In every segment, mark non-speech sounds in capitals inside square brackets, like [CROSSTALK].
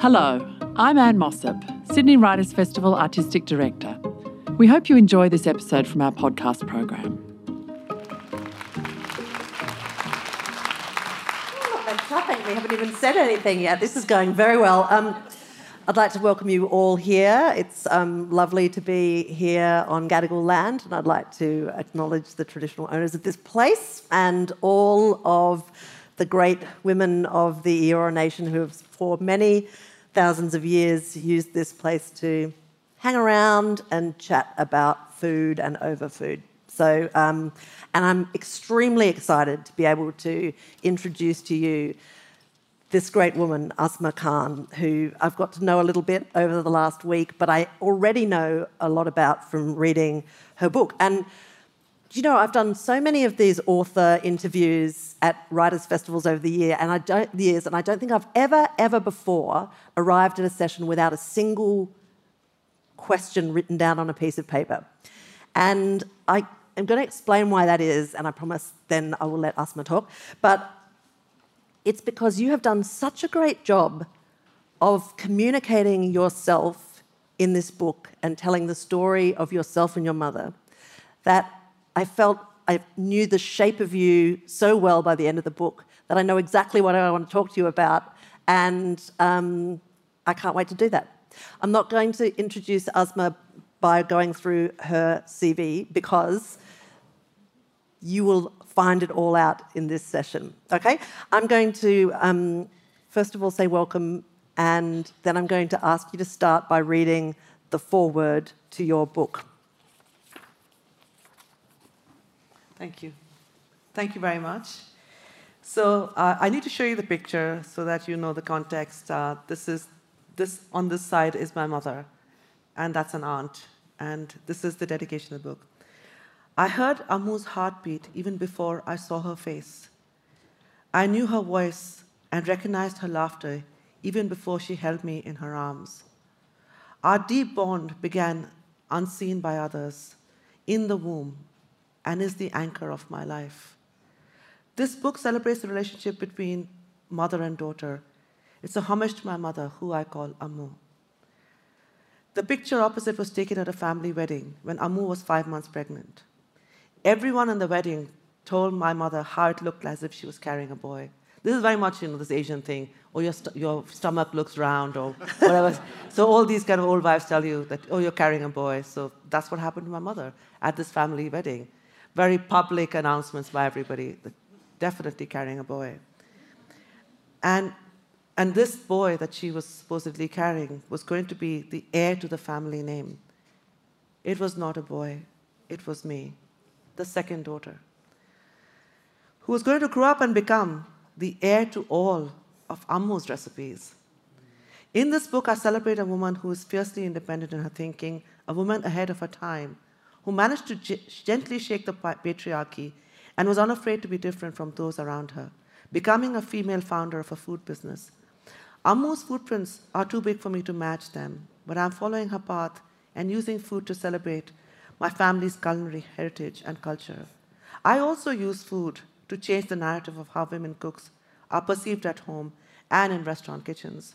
Hello, I'm Ann Mossop, Sydney Writers Festival Artistic Director. We hope you enjoy this episode from our podcast program. Oh. We haven't even said anything yet. This is going very well. Um, I'd like to welcome you all here. It's um, lovely to be here on Gadigal land, and I'd like to acknowledge the traditional owners of this place and all of the great women of the Eora Nation who have, for many thousands of years, used this place to hang around and chat about food and over food. So, um, and I'm extremely excited to be able to introduce to you this great woman, Asma Khan, who I've got to know a little bit over the last week, but I already know a lot about from reading her book. And you know, I've done so many of these author interviews at writers' festivals over the year, and I don't years, and I don't think I've ever, ever before arrived at a session without a single question written down on a piece of paper. And I am going to explain why that is, and I promise then I will let Asma talk. But it's because you have done such a great job of communicating yourself in this book and telling the story of yourself and your mother that I felt I knew the shape of you so well by the end of the book that I know exactly what I want to talk to you about, and um, I can't wait to do that. I'm not going to introduce Asma by going through her CV because you will find it all out in this session. Okay? I'm going to, um, first of all, say welcome, and then I'm going to ask you to start by reading the foreword to your book. Thank you. Thank you very much. So uh, I need to show you the picture so that you know the context. Uh, this is this on this side is my mother, and that's an aunt, and this is the dedication of the book. I heard Ammu's heartbeat even before I saw her face. I knew her voice and recognized her laughter even before she held me in her arms. Our deep bond began unseen by others in the womb and is the anchor of my life. This book celebrates the relationship between mother and daughter. It's a homage to my mother, who I call Ammu. The picture opposite was taken at a family wedding when Ammu was five months pregnant. Everyone in the wedding told my mother how it looked as if she was carrying a boy. This is very much, you know, this Asian thing. Or oh, your, st- your stomach looks round, or whatever. [LAUGHS] so all these kind of old wives tell you that, oh, you're carrying a boy. So that's what happened to my mother at this family wedding. Very public announcements by everybody, definitely carrying a boy. And, and this boy that she was supposedly carrying was going to be the heir to the family name. It was not a boy, it was me the second daughter, who was going to grow up and become the heir to all of Ammu's recipes. In this book, I celebrate a woman who is fiercely independent in her thinking, a woman ahead of her time, who managed to gently shake the patriarchy and was unafraid to be different from those around her, becoming a female founder of a food business. Ammu's footprints are too big for me to match them, but I'm following her path and using food to celebrate my family's culinary heritage and culture. I also use food to change the narrative of how women cooks are perceived at home and in restaurant kitchens.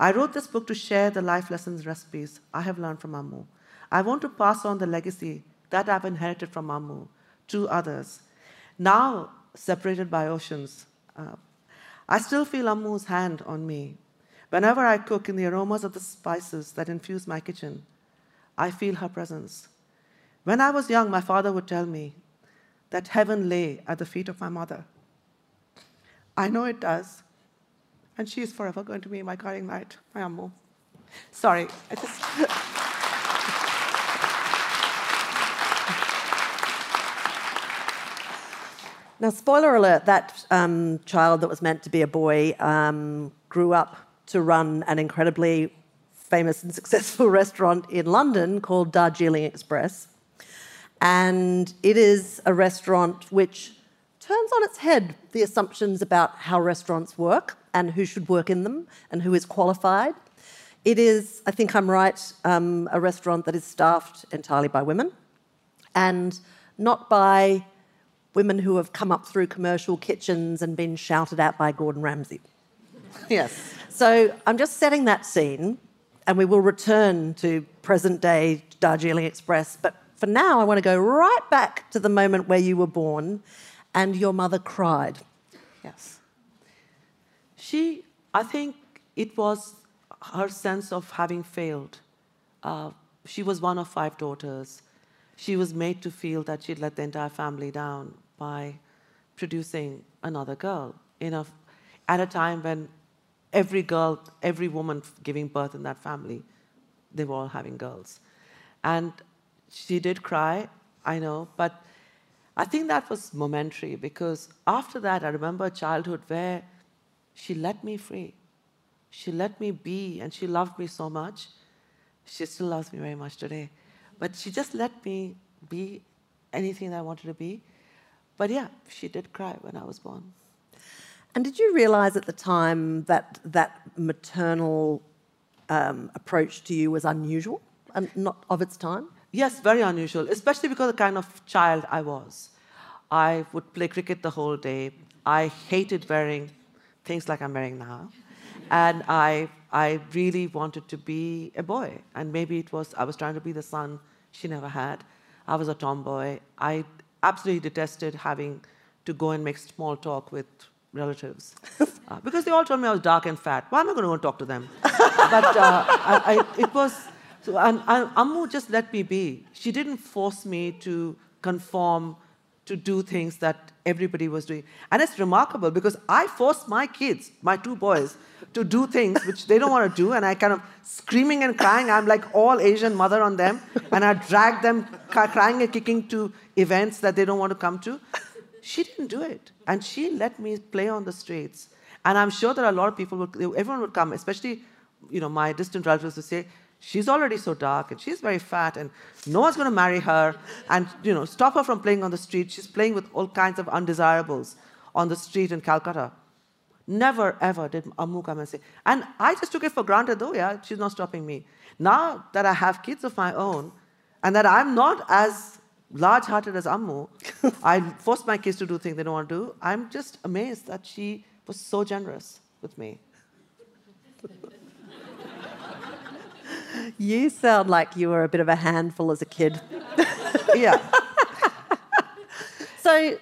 I wrote this book to share the life lessons recipes I have learned from Ammu. I want to pass on the legacy that I've inherited from Ammu to others. Now separated by oceans, uh, I still feel Ammu's hand on me. Whenever I cook in the aromas of the spices that infuse my kitchen, I feel her presence. When I was young, my father would tell me that heaven lay at the feet of my mother. I know it does. And she is forever going to be my guiding light, my Ammu. Sorry, I just. [LAUGHS] Now, spoiler alert, that um, child that was meant to be a boy um, grew up to run an incredibly famous and [LAUGHS] successful restaurant in London called Darjeeling Express. And it is a restaurant which turns on its head the assumptions about how restaurants work and who should work in them and who is qualified. It is, I think I'm right, um, a restaurant that is staffed entirely by women and not by women who have come up through commercial kitchens and been shouted at by Gordon Ramsay. Yes. So I'm just setting that scene, and we will return to present day Darjeeling Express. But for now, I want to go right back to the moment where you were born and your mother cried. Yes. She, I think it was her sense of having failed. Uh, she was one of five daughters. She was made to feel that she'd let the entire family down by producing another girl in a, at a time when every girl, every woman giving birth in that family, they were all having girls. And she did cry, I know, but I think that was momentary because after that, I remember a childhood where she let me free. She let me be, and she loved me so much. She still loves me very much today. But she just let me be anything I wanted to be. But yeah, she did cry when I was born. And did you realize at the time that that maternal um, approach to you was unusual and not of its time? Yes, very unusual, especially because of the kind of child I was. I would play cricket the whole day. I hated wearing things like I'm wearing now. And I, I really wanted to be a boy. And maybe it was, I was trying to be the son she never had. I was a tomboy. I absolutely detested having to go and make small talk with relatives [LAUGHS] uh, because they all told me I was dark and fat. Why am I going to go and talk to them? [LAUGHS] but uh, I, I, it was, so, and, and Ammu just let me be. She didn't force me to conform to do things that everybody was doing. And it's remarkable because I forced my kids, my two boys, to do things which they don't want to do. And I kind of screaming and crying. I'm like all Asian mother on them. And I drag them crying and kicking to events that they don't want to come to. She didn't do it. And she let me play on the streets. And I'm sure that a lot of people would, everyone would come, especially, you know, my distant relatives would say, she's already so dark and she's very fat and no one's going to marry her and, you know, stop her from playing on the street. She's playing with all kinds of undesirables on the street in Calcutta. Never, ever did Ammu come and say. And I just took it for granted, though, yeah, she's not stopping me. Now that I have kids of my own and that I'm not as large hearted as Ammu, [LAUGHS] I forced my kids to do things they don't want to do. I'm just amazed that she was so generous with me. You sound like you were a bit of a handful as a kid. [LAUGHS] yeah. so,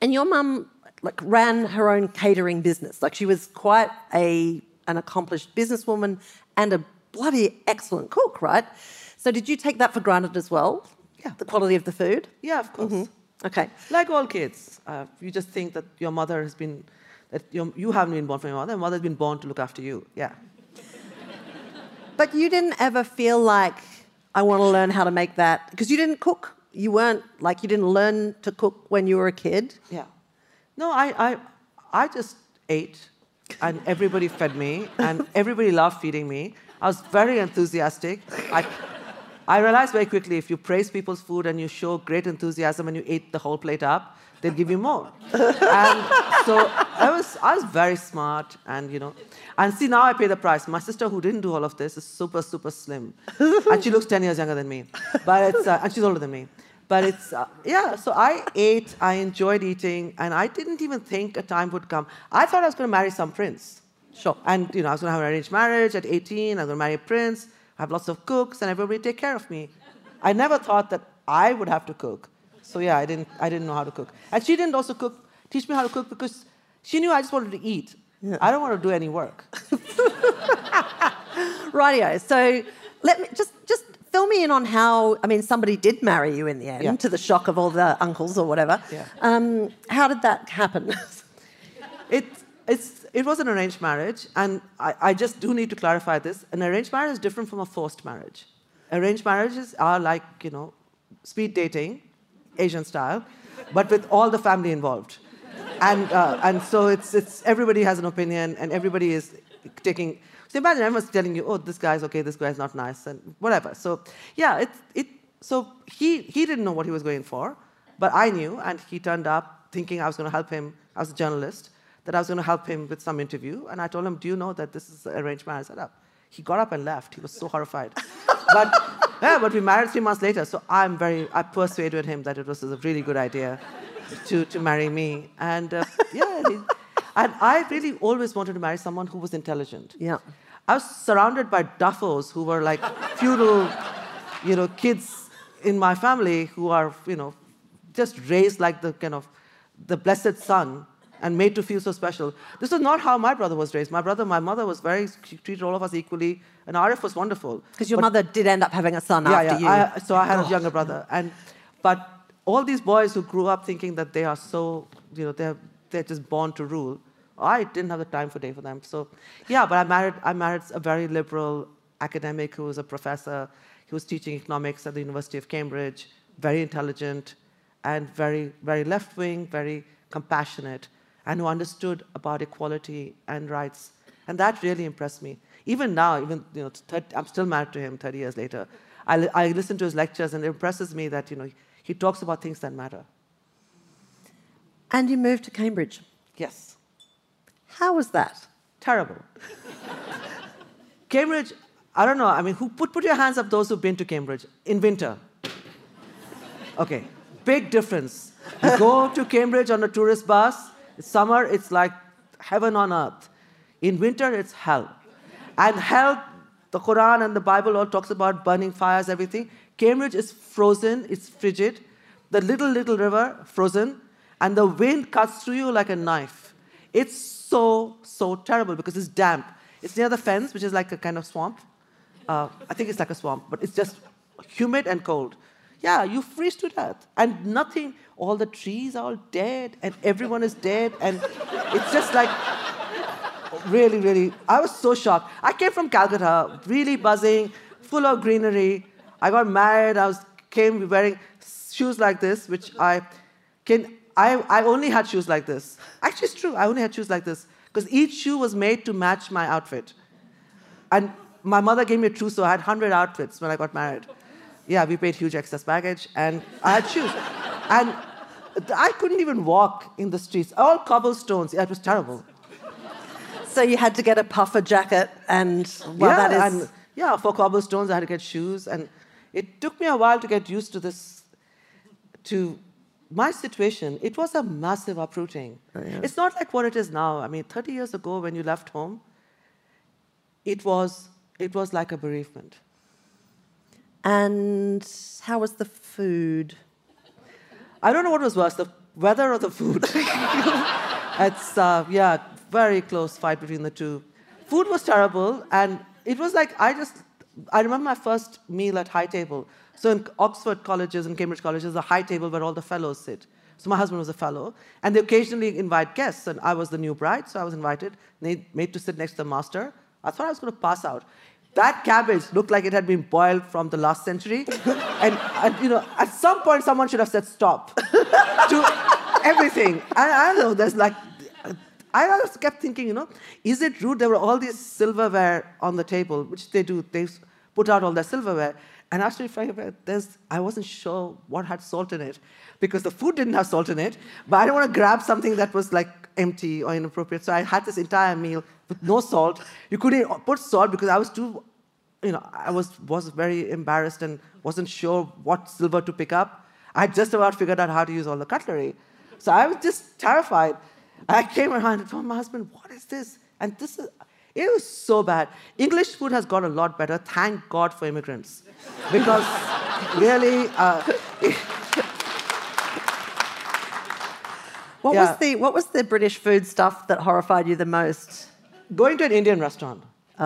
and your mum like ran her own catering business. Like she was quite a an accomplished businesswoman and a bloody excellent cook, right? So did you take that for granted as well? Yeah. The quality of the food? Yeah, of course. Mm-hmm. Okay. Like all kids, uh, you just think that your mother has been, that you haven't been born from your mother, your mother's been born to look after you. Yeah. But you didn't ever feel like, I want to learn how to make that, because you didn't cook. You weren't, like, you didn't learn to cook when you were a kid. Yeah. No, I, I, I just ate, and everybody fed me, and [LAUGHS] everybody loved feeding me. I was very enthusiastic. I, I realized very quickly if you praise people's food and you show great enthusiasm and you eat the whole plate up, they'll give you more. and so I was, I was very smart, and you know, and see now I pay the price. My sister, who didn't do all of this, is super, super slim, and she looks 10 years younger than me, but it's, uh, and she's older than me. But it's, uh, yeah, so I ate, I enjoyed eating, and I didn't even think a time would come. I thought I was going to marry some prince. Sure. And, you know, I was going to have an arranged marriage at 18, I was going to marry a prince. I have lots of cooks and everybody take care of me. I never thought that I would have to cook. So yeah, I didn't, I didn't know how to cook. And she didn't also cook, teach me how to cook because she knew I just wanted to eat. Yeah. I don't want to do any work. [LAUGHS] Rightio. So let me just just fill me in on how. I mean, somebody did marry you in the end, yeah. to the shock of all the uncles or whatever. Yeah. Um, how did that happen? [LAUGHS] it it's it was an arranged marriage, and I, I just do need to clarify this. An arranged marriage is different from a forced marriage. Arranged marriages are like, you know, speed dating, Asian style, but with all the family involved. And, uh, and so it's, it's, everybody has an opinion, and everybody is taking. So imagine everyone's telling you, oh, this guy's okay, this guy's not nice, and whatever. So, yeah, it, it, so he, he didn't know what he was going for, but I knew, and he turned up thinking I was going to help him. I was a journalist that I was going to help him with some interview. And I told him, Do you know that this is arranged marriage setup? He got up and left. He was so horrified. [LAUGHS] but, yeah, but we married three months later. So I'm very, I persuaded him that it was a really good idea to, to marry me. And uh, yeah, he, And I really always wanted to marry someone who was intelligent. Yeah. I was surrounded by duffos who were like feudal, you know, kids in my family who are, you know, just raised like the kind of the blessed son and made to feel so special. This is not how my brother was raised. My brother, my mother was very, she treated all of us equally, and Arif was wonderful. Because your But- mother did end up having a son yeah, after yeah. you. I, so I had a younger brother, and but all these boys who grew up thinking that they are so, you know, they're they're just born to rule. I didn't have the time for day for them. So, yeah, but I married I married a very liberal academic who was a professor. He was teaching economics at the University of Cambridge. Very intelligent, and very very left wing, very compassionate, and who understood about equality and rights. And that really impressed me. Even now, even you know, 30, I'm still married to him 30 years later. I, I listen to his lectures, and it impresses me that you know he talks about things that matter. and you moved to Cambridge. Yes, How was that? terrible. [LAUGHS] Cambridge, I don't know. I mean, who put put your hands up? Those who've been to Cambridge in winter. Okay, big difference. You go to Cambridge on a tourist bus. Summer, it's like heaven on earth. In winter, it's hell. And hell, the Quran and the Bible all talks about burning fires, everything. Cambridge is frozen, it's frigid. The little, little river, frozen. And the wind cuts through you like a knife. It's so, so terrible because it's damp. It's near the Fens, which is like a kind of swamp. Uh, I think it's like a swamp, but it's just humid and cold. Yeah, you freeze to death. And nothing, all the trees are all dead, and everyone is dead, and it's just like really, really, I was so shocked. I came from Calcutta, really buzzing, full of greenery. I got married, I was came wearing shoes like this, which I can I, I only had shoes like this. Actually, it's true, I only had shoes like this. Because each shoe was made to match my outfit. And my mother gave me a trousseau. I had 100 outfits when I got married. Yeah, we paid huge excess baggage, and I had shoes. And I couldn't even walk in the streets. All cobblestones. Yeah, it was terrible. So you had to get a puffer jacket, and well, yeah, that is. and yeah, for cobblestones, I had to get shoes, and it took me a while to get used to this. To my situation, it was a massive uprooting. Oh, it's not like what it is now. I mean, 30 years ago, when you left home, it was it was like a bereavement. And how was the food? I don't know what was worse, the weather or the food. [LAUGHS] it's, uh, yeah, very close fight between the two. Food was terrible, and it was like I just, I remember my first meal at high table. So in Oxford colleges and Cambridge colleges, the high table where all the fellows sit. So my husband was a fellow, and they occasionally invite guests, and I was the new bride, so I was invited, made, made to sit next to the master. I thought I was going to pass out. That cabbage looked like it had been boiled from the last century, [LAUGHS] and, and you know, at some point someone should have said stop [LAUGHS] to everything. I, I don't know. There's like, I just kept thinking, you know, is it rude? There were all these silverware on the table, which they do. They put out all their silverware. And actually, frankly, there's, I wasn't sure what had salt in it because the food didn't have salt in it. But I didn't want to grab something that was like empty or inappropriate. So I had this entire meal with no salt. You couldn't put salt because I was too, you know, I was, was very embarrassed and wasn't sure what silver to pick up. I just about figured out how to use all the cutlery. So I was just terrified. I came around and told my husband, What is this? And this is, it was so bad. English food has got a lot better. Thank God for immigrants. Because really, uh, [LAUGHS] What Yeah. was the What was the British food stuff that horrified you the most? going to an Indian restaurant,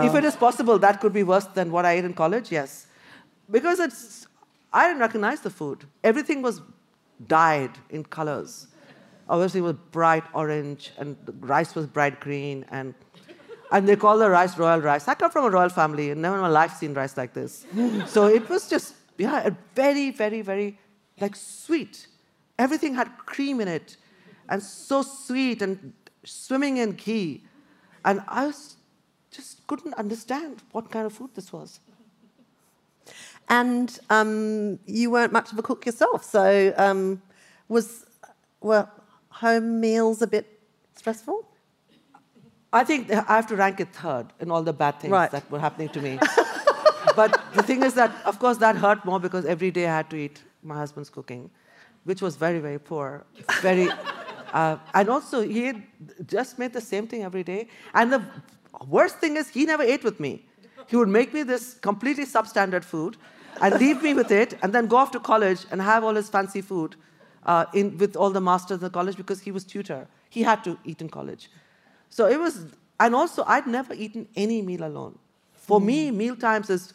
if Oh. it is possible, that could be worse than what I ate in college, yes. Because it's, I didn't recognize the food. Everything was dyed in colors. Obviously, it was bright orange, and the rice was bright green, and and they call the rice royal rice. I come from a royal family, and never in my life seen rice like this. [LAUGHS] so it was just, yeah, very, very, very, like sweet. Everything had cream in it, and so sweet, and swimming in ghee. And I was, just couldn't understand what kind of food this was. And um, you weren't much of a cook yourself, so um, was were home meals a bit stressful? I think I have to rank it third in all the bad things Right. that were happening to me. [LAUGHS] but the thing is that, of course, that hurt more because every day I had to eat my husband's cooking, which was very, very poor. Very, Uh, and also, he just made the same thing every day. And the worst thing is, he never ate with me. He would make me this completely substandard food and leave me with it, and then go off to college and have all his fancy food uh, in, with all the masters in the college because he was tutor. He had to eat in college. So it was, and also, I'd never eaten any meal alone. For mm. me, meal times is,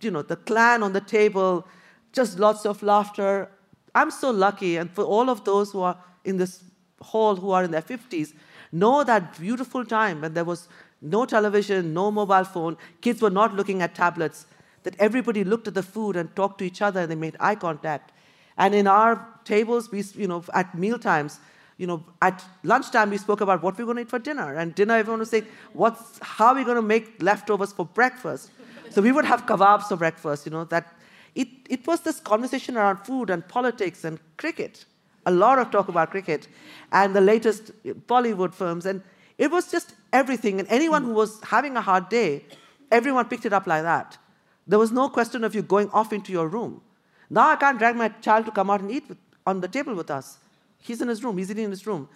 you know, the clan on the table, just lots of laughter. I'm so lucky, and for all of those who are in this hall who are in their 50s, know that beautiful time when there was no television, no mobile phone, kids were not looking at tablets, that everybody looked at the food and talked to each other and they made eye contact. And in our tables, we, you know, at meal times, you know, at lunchtime, we spoke about what we're going to eat for dinner. And dinner, everyone would say, What's, how are we going to make leftovers for breakfast? So we would have kebabs for breakfast, you know, that it, it was this conversation around food and politics and cricket. A lot of talk about cricket and the latest Bollywood films. And it was just everything. And anyone who was having a hard day, everyone picked it up like that. There was no question of you going off into your room. Now I can't drag my child to come out and eat with, on the table with us. He's in his room, he's eating in his room.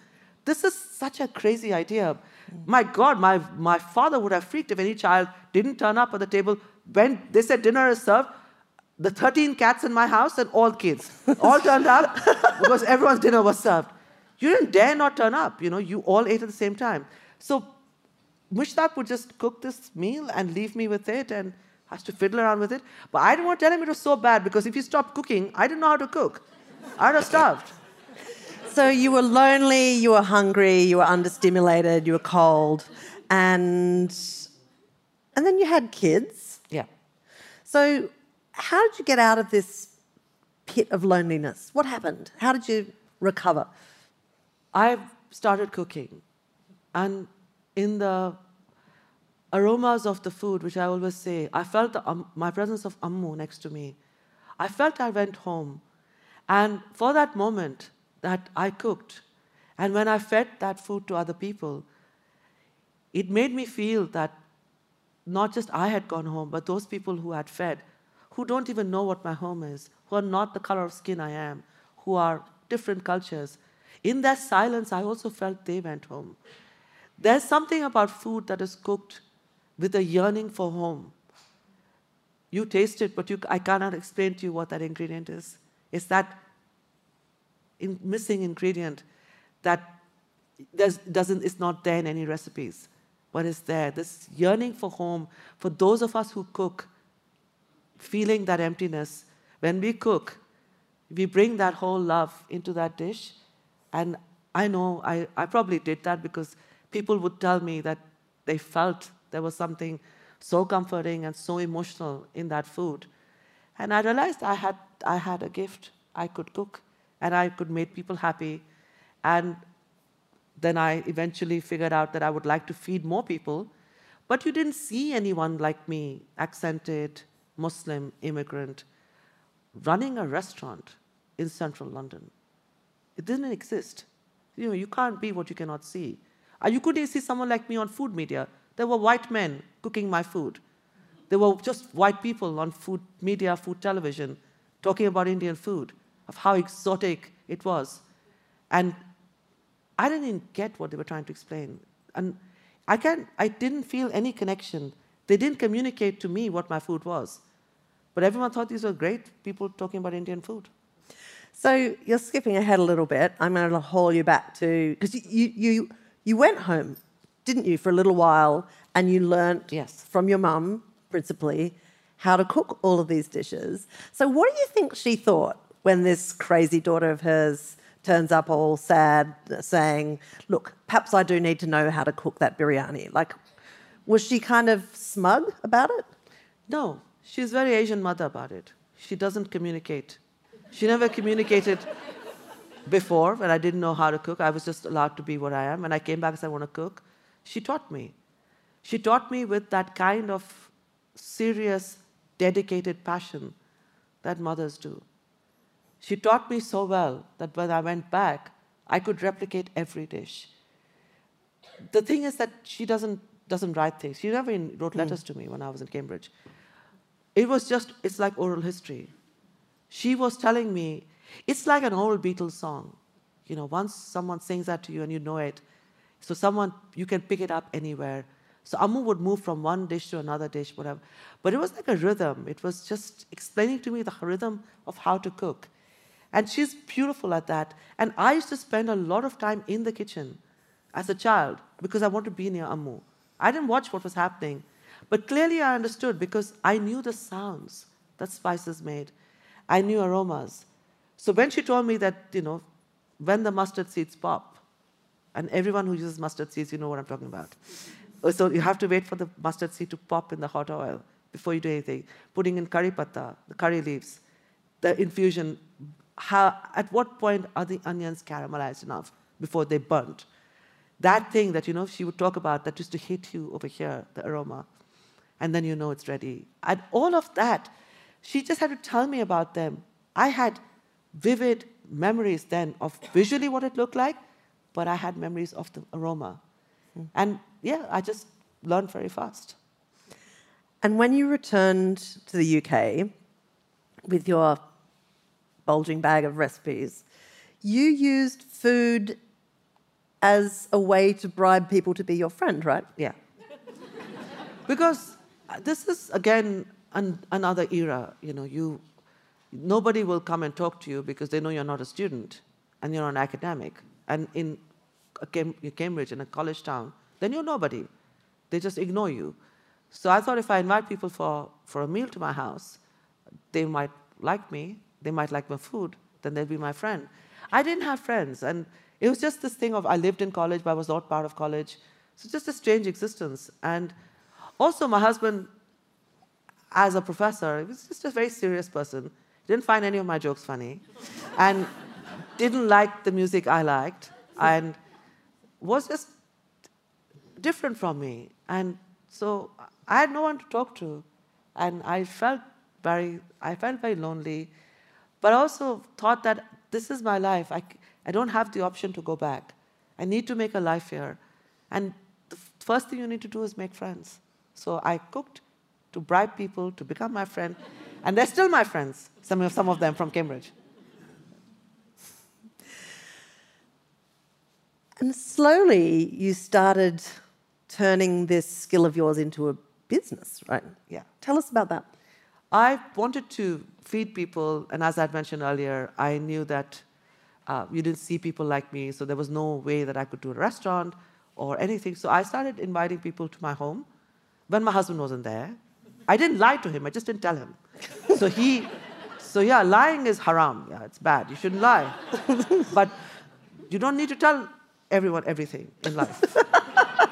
This is such a crazy idea. My God, my, my father would have freaked if any child didn't turn up at the table when they said dinner is served the 13 cats in my house and all kids all turned up [LAUGHS] because everyone's dinner was served. You didn't dare not turn up. You know, you all ate at the same time. So Mushtaq would just cook this meal and leave me with it and I has to fiddle around with it. But I didn't want to tell him it was so bad because if he stopped cooking, I didn't know how to cook. I'd have starved. So you were lonely, you were hungry, you were understimulated, you were cold, and and then you had kids. Yeah. So how did you get out of this pit of loneliness? What happened? How did you recover? I started cooking, and in the aromas of the food, which I always say, I felt the, um, my presence of Ammu next to me. I felt I went home. And for that moment that I cooked, and when I fed that food to other people, it made me feel that not just I had gone home, but those people who had fed who don't even know what my home is, who are not the color of skin I am, who are different cultures. In that silence, I also felt they went home. There's something about food that is cooked with a yearning for home. You taste it, but you, I cannot explain to you what that ingredient is. It's that in missing ingredient that doesn't, is not there in any recipes, but is there. This yearning for home, for those of us who cook, feeling that emptiness, when we cook, we bring that whole love into that dish. And I know I, I probably did that because people would tell me that they felt there was something so comforting and so emotional in that food. And I realized I had, I had a gift. I could cook and I could make people happy. And then I eventually figured out that I would like to feed more people. But you didn't see anyone like me, accented, Muslim immigrant running a restaurant in central London. It didn't exist. You know, you can't be what you cannot see. You couldn't see someone like me on food media. There were white men cooking my food. There were just white people on food media, food television, talking about Indian food, of how exotic it was. And I didn't even get what they were trying to explain. And I, can't, I didn't feel any connection they didn't communicate to me what my food was. But everyone thought these were great people talking about Indian food. So you're skipping ahead a little bit. I'm going to haul you back to because you, you you went home, didn't you, for a little while, and you learnt yes. from your mum principally how to cook all of these dishes. So what do you think she thought when this crazy daughter of hers turns up all sad, saying, "Look, perhaps I do need to know how to cook that biryani." Like, was she kind of smug about it? No, she's very Asian mother about it. She doesn't communicate. She never communicated before when I didn't know how to cook. I was just allowed to be what I am. When I came back and said, I want to cook, she taught me. She taught me with that kind of serious, dedicated passion that mothers do. She taught me so well that when I went back, I could replicate every dish. The thing is that she doesn't doesn't write things. She never even wrote letters mm. to me when I was in Cambridge. It was just, it's like oral history. She was telling me, it's like an old Beatles song. You know, once someone sings that to you and you know it, so someone, you can pick it up anywhere. So Ammu would move from one dish to another dish, whatever. But it was like a rhythm. It was just explaining to me the rhythm of how to cook. And she's beautiful at that. And I used to spend a lot of time in the kitchen as a child because I wanted to be near Ammu. I didn't watch what was happening. But clearly I understood because I knew the sounds that spices made. I knew aromas. So when she told me that, you know, when the mustard seeds pop, and everyone who uses mustard seeds, you know what I'm talking about. Uh, so you have to wait for the mustard seed to pop in the hot oil before you do anything. Putting in curry patta, the curry leaves, the infusion. How, at what point are the onions caramelized enough before they burnt? That thing that you know she would talk about that used to hit you over here, the aroma, and then you know it's ready. And all of that, she just had to tell me about them. I had vivid memories then of visually what it looked like, but I had memories of the aroma. Mm. And yeah, I just learned very fast. And when you returned to the UK with your bulging bag of recipes, you used food as a way to bribe people to be your friend, right? Yeah. [LAUGHS] because uh, this is, again, an, another era. You know, you, nobody will come and talk to you because they know you're not a student and you're an academic. And in Cambridge, in a college town, then you're nobody. They just ignore you. So I thought if I invite people for, for a meal to my house, they might like me, they might like my food, then they'll be my friend. I didn't have friends, and it was just this thing of I lived in college, but I was not part of college. So just a strange existence. And also, my husband, as a professor, he was just a very serious person. Didn't find any of my jokes funny, [LAUGHS] and didn't like the music I liked, and was just different from me. And so I had no one to talk to. And I felt very, I felt very lonely. But I also thought that this is my life. I, I don't have the option to go back. I need to make a life here. And the first thing you need to do is make friends. So I cooked to bribe people to become my friend. And they're still my friends, some of, some of them from Cambridge. And slowly you started turning this skill of yours into a business, right? Yeah. Tell us about that. I wanted to feed people, and as I'd mentioned earlier, I knew that uh, you didn't see people like me, so there was no way that I could do a restaurant or anything. So I started inviting people to my home when my husband wasn't there. I didn't lie to him, I just didn't tell him. so he, so yeah, lying is haram. Yeah, it's bad. You shouldn't lie. but you don't need to tell everyone everything in life.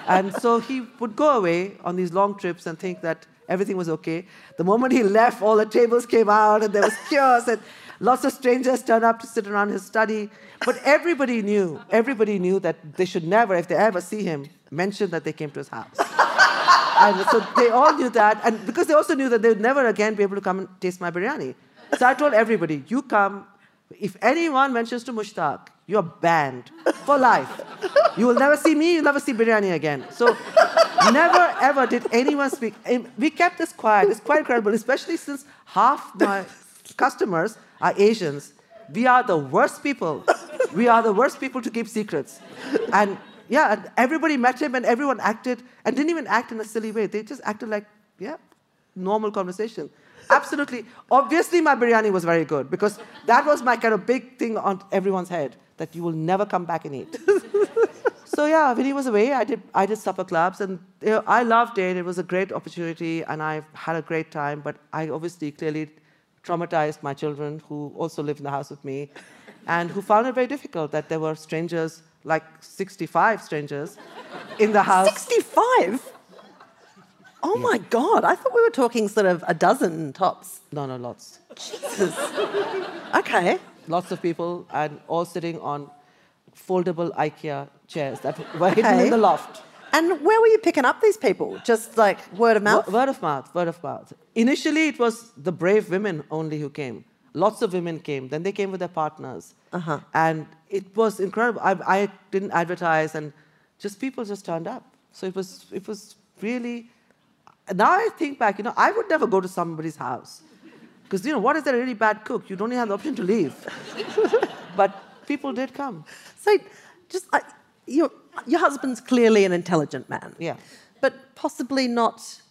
And so he would go away on these long trips and think that everything was okay. The moment he left, all the tables came out and there was chaos and lots of strangers turned up to sit around his study. But everybody knew, everybody knew that they should never, if they ever see him, mention that they came to his house. and so they all knew that. And because they also knew that they would never again be able to come and taste my biryani. So I told everybody, you come, if anyone mentions to Mushtaq, you're banned for life. You will never see me, you'll never see biryani again. So never ever did anyone speak. We kept this quiet. It's quite incredible, especially since half my customers are Asians. We are the worst people. We are the worst people to keep secrets. And yeah, and everybody met him and everyone acted and didn't even act in a silly way. They just acted like, yeah, normal conversation. Absolutely. Obviously, my biryani was very good because that was my kind of big thing on everyone's head that you will never come back and eat. [LAUGHS] so yeah, when he was away, I did I did supper clubs, and you know, I loved it. It was a great opportunity, and I had a great time. But I obviously clearly traumatized my children, who also lived in the house with me, and who found it very difficult that there were strangers, like 65 strangers, in the house. 65. Oh yeah. my God, I thought we were talking sort of a dozen tops. No, no, lots. Jesus. okay. Lots of people, and all sitting on foldable IKEA chairs that were okay. hidden in the loft. And where were you picking up these people? Just like word of mouth? word of mouth, word of mouth. Initially, it was the brave women only who came. Lots of women came. Then they came with their partners. Uh-huh. And it was incredible. I, I didn't advertise, and just people just turned up. So it was, it was really now I think back, you know, I would never go to somebody's house. Because, you know, what is a really bad cook? You don't even have the option to leave. [LAUGHS] but people did come. So, just uh, your your husband's clearly an intelligent man. Yeah. But possibly not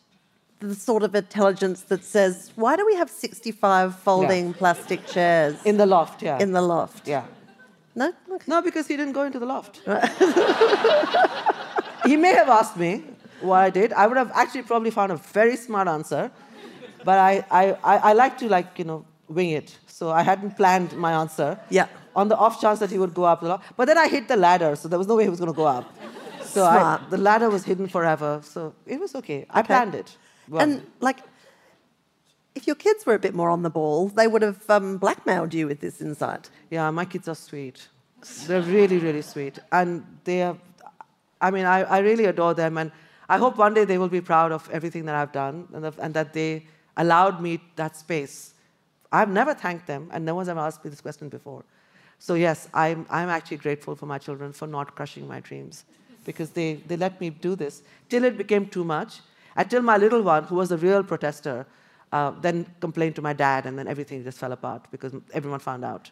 the sort of intelligence that says, "Why do we have sixty-five folding Yeah. plastic chairs In the loft, yeah. in the loft?" yeah. No. Okay. No, because he didn't go into the loft. [LAUGHS] he may have asked me why I did. I would have actually probably found a very smart answer, but I, I, I, I like to like you know wing it. So I hadn't planned my answer. Yeah. On the off chance that he would go up but then I hit the ladder, so there was no way he was going to go up. So I, the ladder was hidden forever, so it was okay. I Okay. planned it. Well, And like, if your kids were a bit more on the ball, they would have um, blackmailed you with this insight. Yeah, my kids are sweet. They're really, really sweet. And they are, I mean, I, I really adore them. And I hope one day they will be proud of everything that I've done and, the, and that they allowed me that space. I've never thanked them, and no one's ever asked me this question before. So, yes, I'm, I'm actually grateful for my children for not crushing my dreams because they, they let me do this till it became too much. Until my little one, who was a real protester, uh, then complained to my dad, and then everything just fell apart because everyone found out.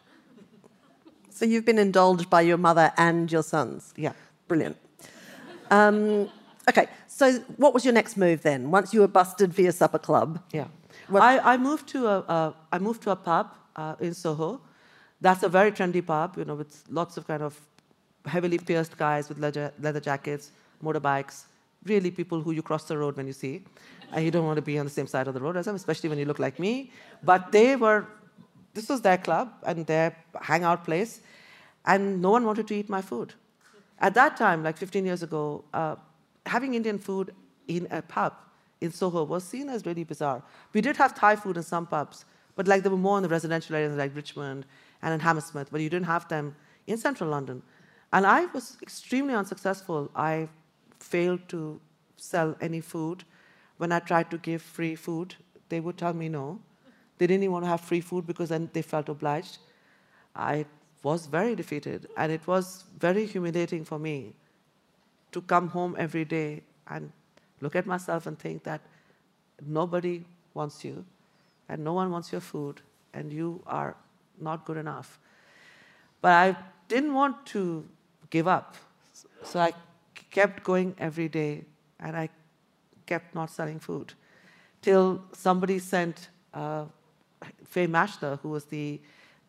So you've been indulged by your mother and your sons. Yeah. Brilliant. Um, okay, so what was your next move then? Once you were busted for your supper club, Yeah. I, I moved to a, uh, I moved to a pub uh, in Soho. That's a very trendy pub, you know, with lots of kind of heavily pierced guys with leather, leather jackets, motorbikes, really people who you cross the road when you see. And you don't want to be on the same side of the road as them, especially when you look like me. But they were, this was their club and their hangout place, and no one wanted to eat my food. At that time, like 15 years ago, uh, having Indian food in a pub in Soho was seen as really bizarre. We did have Thai food in some pubs, but like there were more in the residential areas like Richmond and in Hammersmith, but you didn't have them in central London. And I was extremely unsuccessful. I failed to sell any food. When I tried to give free food, they would tell me no. They didn't even want to have free food because then they felt obliged. I was very defeated, and it was very humiliating for me to come home every day and look at myself and think that nobody wants you, and no one wants your food, and you are not good enough. But I didn't want to give up, so I kept going every day, and I kept not selling food till somebody sent uh, Fay Maschler, who was the,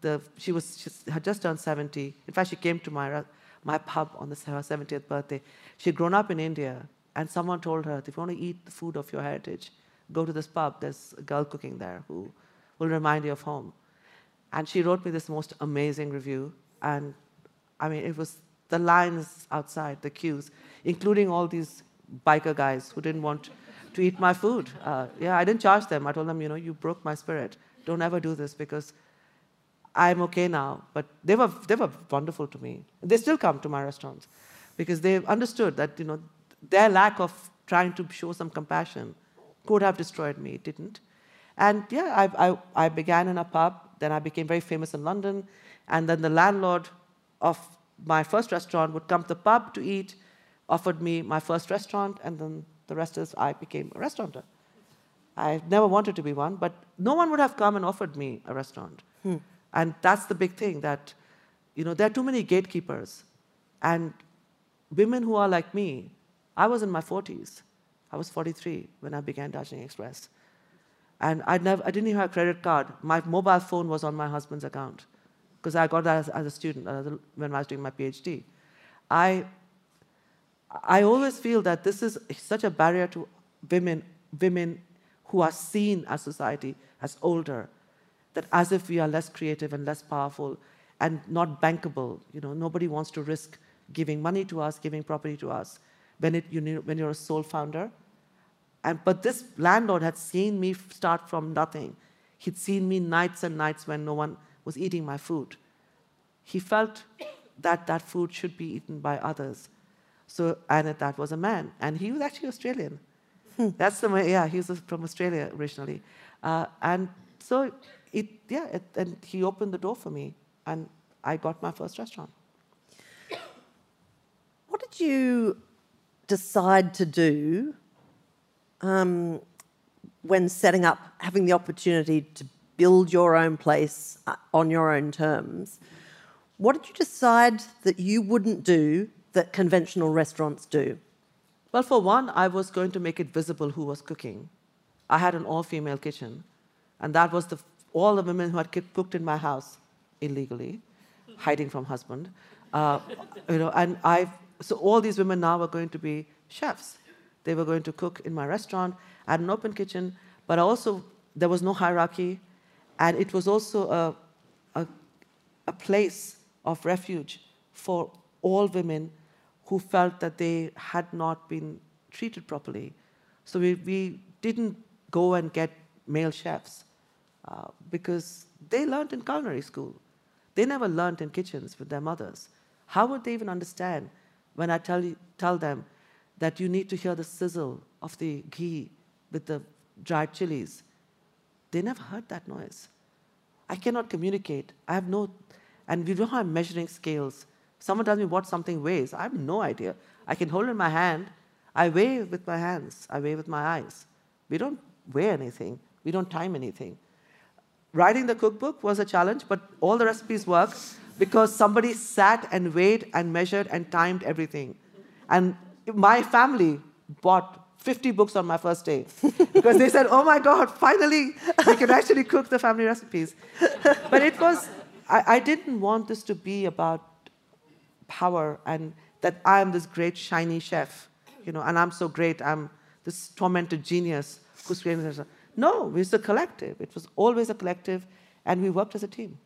the she was she had just turned 70. In fact, she came to my my pub on the, her 70th birthday. She'd grown up in India, and someone told her, if you want to eat the food of your heritage, go to this pub. There's a girl cooking there who will remind you of home. And she wrote me this most amazing review, and I mean, it was the lines outside, the queues, including all these biker guys who didn't want to eat my food. Uh, yeah, I didn't charge them. I told them, you know, you broke my spirit. Don't ever do this because I'm okay now. But they were, they were wonderful to me. They still come to my restaurants because they understood that, you know, their lack of trying to show some compassion could have destroyed me. It didn't. And yeah, I, I, I began in a pub. Then I became very famous in London. And then the landlord of my first restaurant would come to the pub to eat, offered me my first restaurant, and then the rest is I became a restaurateur. I never wanted to be one, but no one would have come and offered me a restaurant. Hmm. And that's the big thing that, you know, there are too many gatekeepers. And women who are like me, I was in my 40s. I was 43 when I began Darjeeling Express. And I, never, I didn't even have a credit card. My mobile phone was on my husband's account because I got that as, as a student uh, as a, when I was doing my PhD. I, I always feel that this is such a barrier to women, women who are seen as society as older, that as if we are less creative and less powerful and not bankable. You know, nobody wants to risk giving money to us, giving property to us when, it, you know, when you're a sole founder. And, but this landlord had seen me start from nothing. He'd seen me nights and nights when no one was eating my food. He felt that that food should be eaten by others. So, and that was a man. And he was actually Australian. That's the way, yeah, he was from Australia originally. Uh, and so, it, yeah, it, and he opened the door for me. And I got my first restaurant. what did you decide to do um, when setting up, having the opportunity to build your own place uh, on your own terms? What did you decide that you wouldn't do that conventional restaurants do? Well, for one, I was going to make it visible who was cooking. I had an all-female kitchen, and that was the, all the women who had cooked in my house illegally, hiding from husband. Uh, you know, and I so all these women now are going to be chefs. They were going to cook in my restaurant. I had an open kitchen, but also there was no hierarchy, and it was also a, a, a place of refuge for all women who felt that they had not been treated properly. So we, we didn't go and get male chefs uh, because they learned in culinary school. They never learned in kitchens with their mothers. How would they even understand when I tell, you, tell them that you need to hear the sizzle of the ghee with the dried chilies? They never heard that noise. I cannot communicate. I have no, and we don't have measuring scales. Someone tells me what something weighs. I have no idea. I can hold in my hand. I weigh with my hands. I weigh with my eyes. We don't weigh anything. We don't time anything. Writing the cookbook was a challenge, but all the recipes work because somebody sat and weighed and measured and timed everything. And my family bought 50 books on my first day [LAUGHS] because they said, oh my God, finally, we can actually cook the family recipes. But it was, I, I didn't want this to be about power and that I'm this great, shiny chef, you know, and I'm so great, I'm this tormented genius who's creating this. No, it was a collective. It was always a collective, and we worked as a team.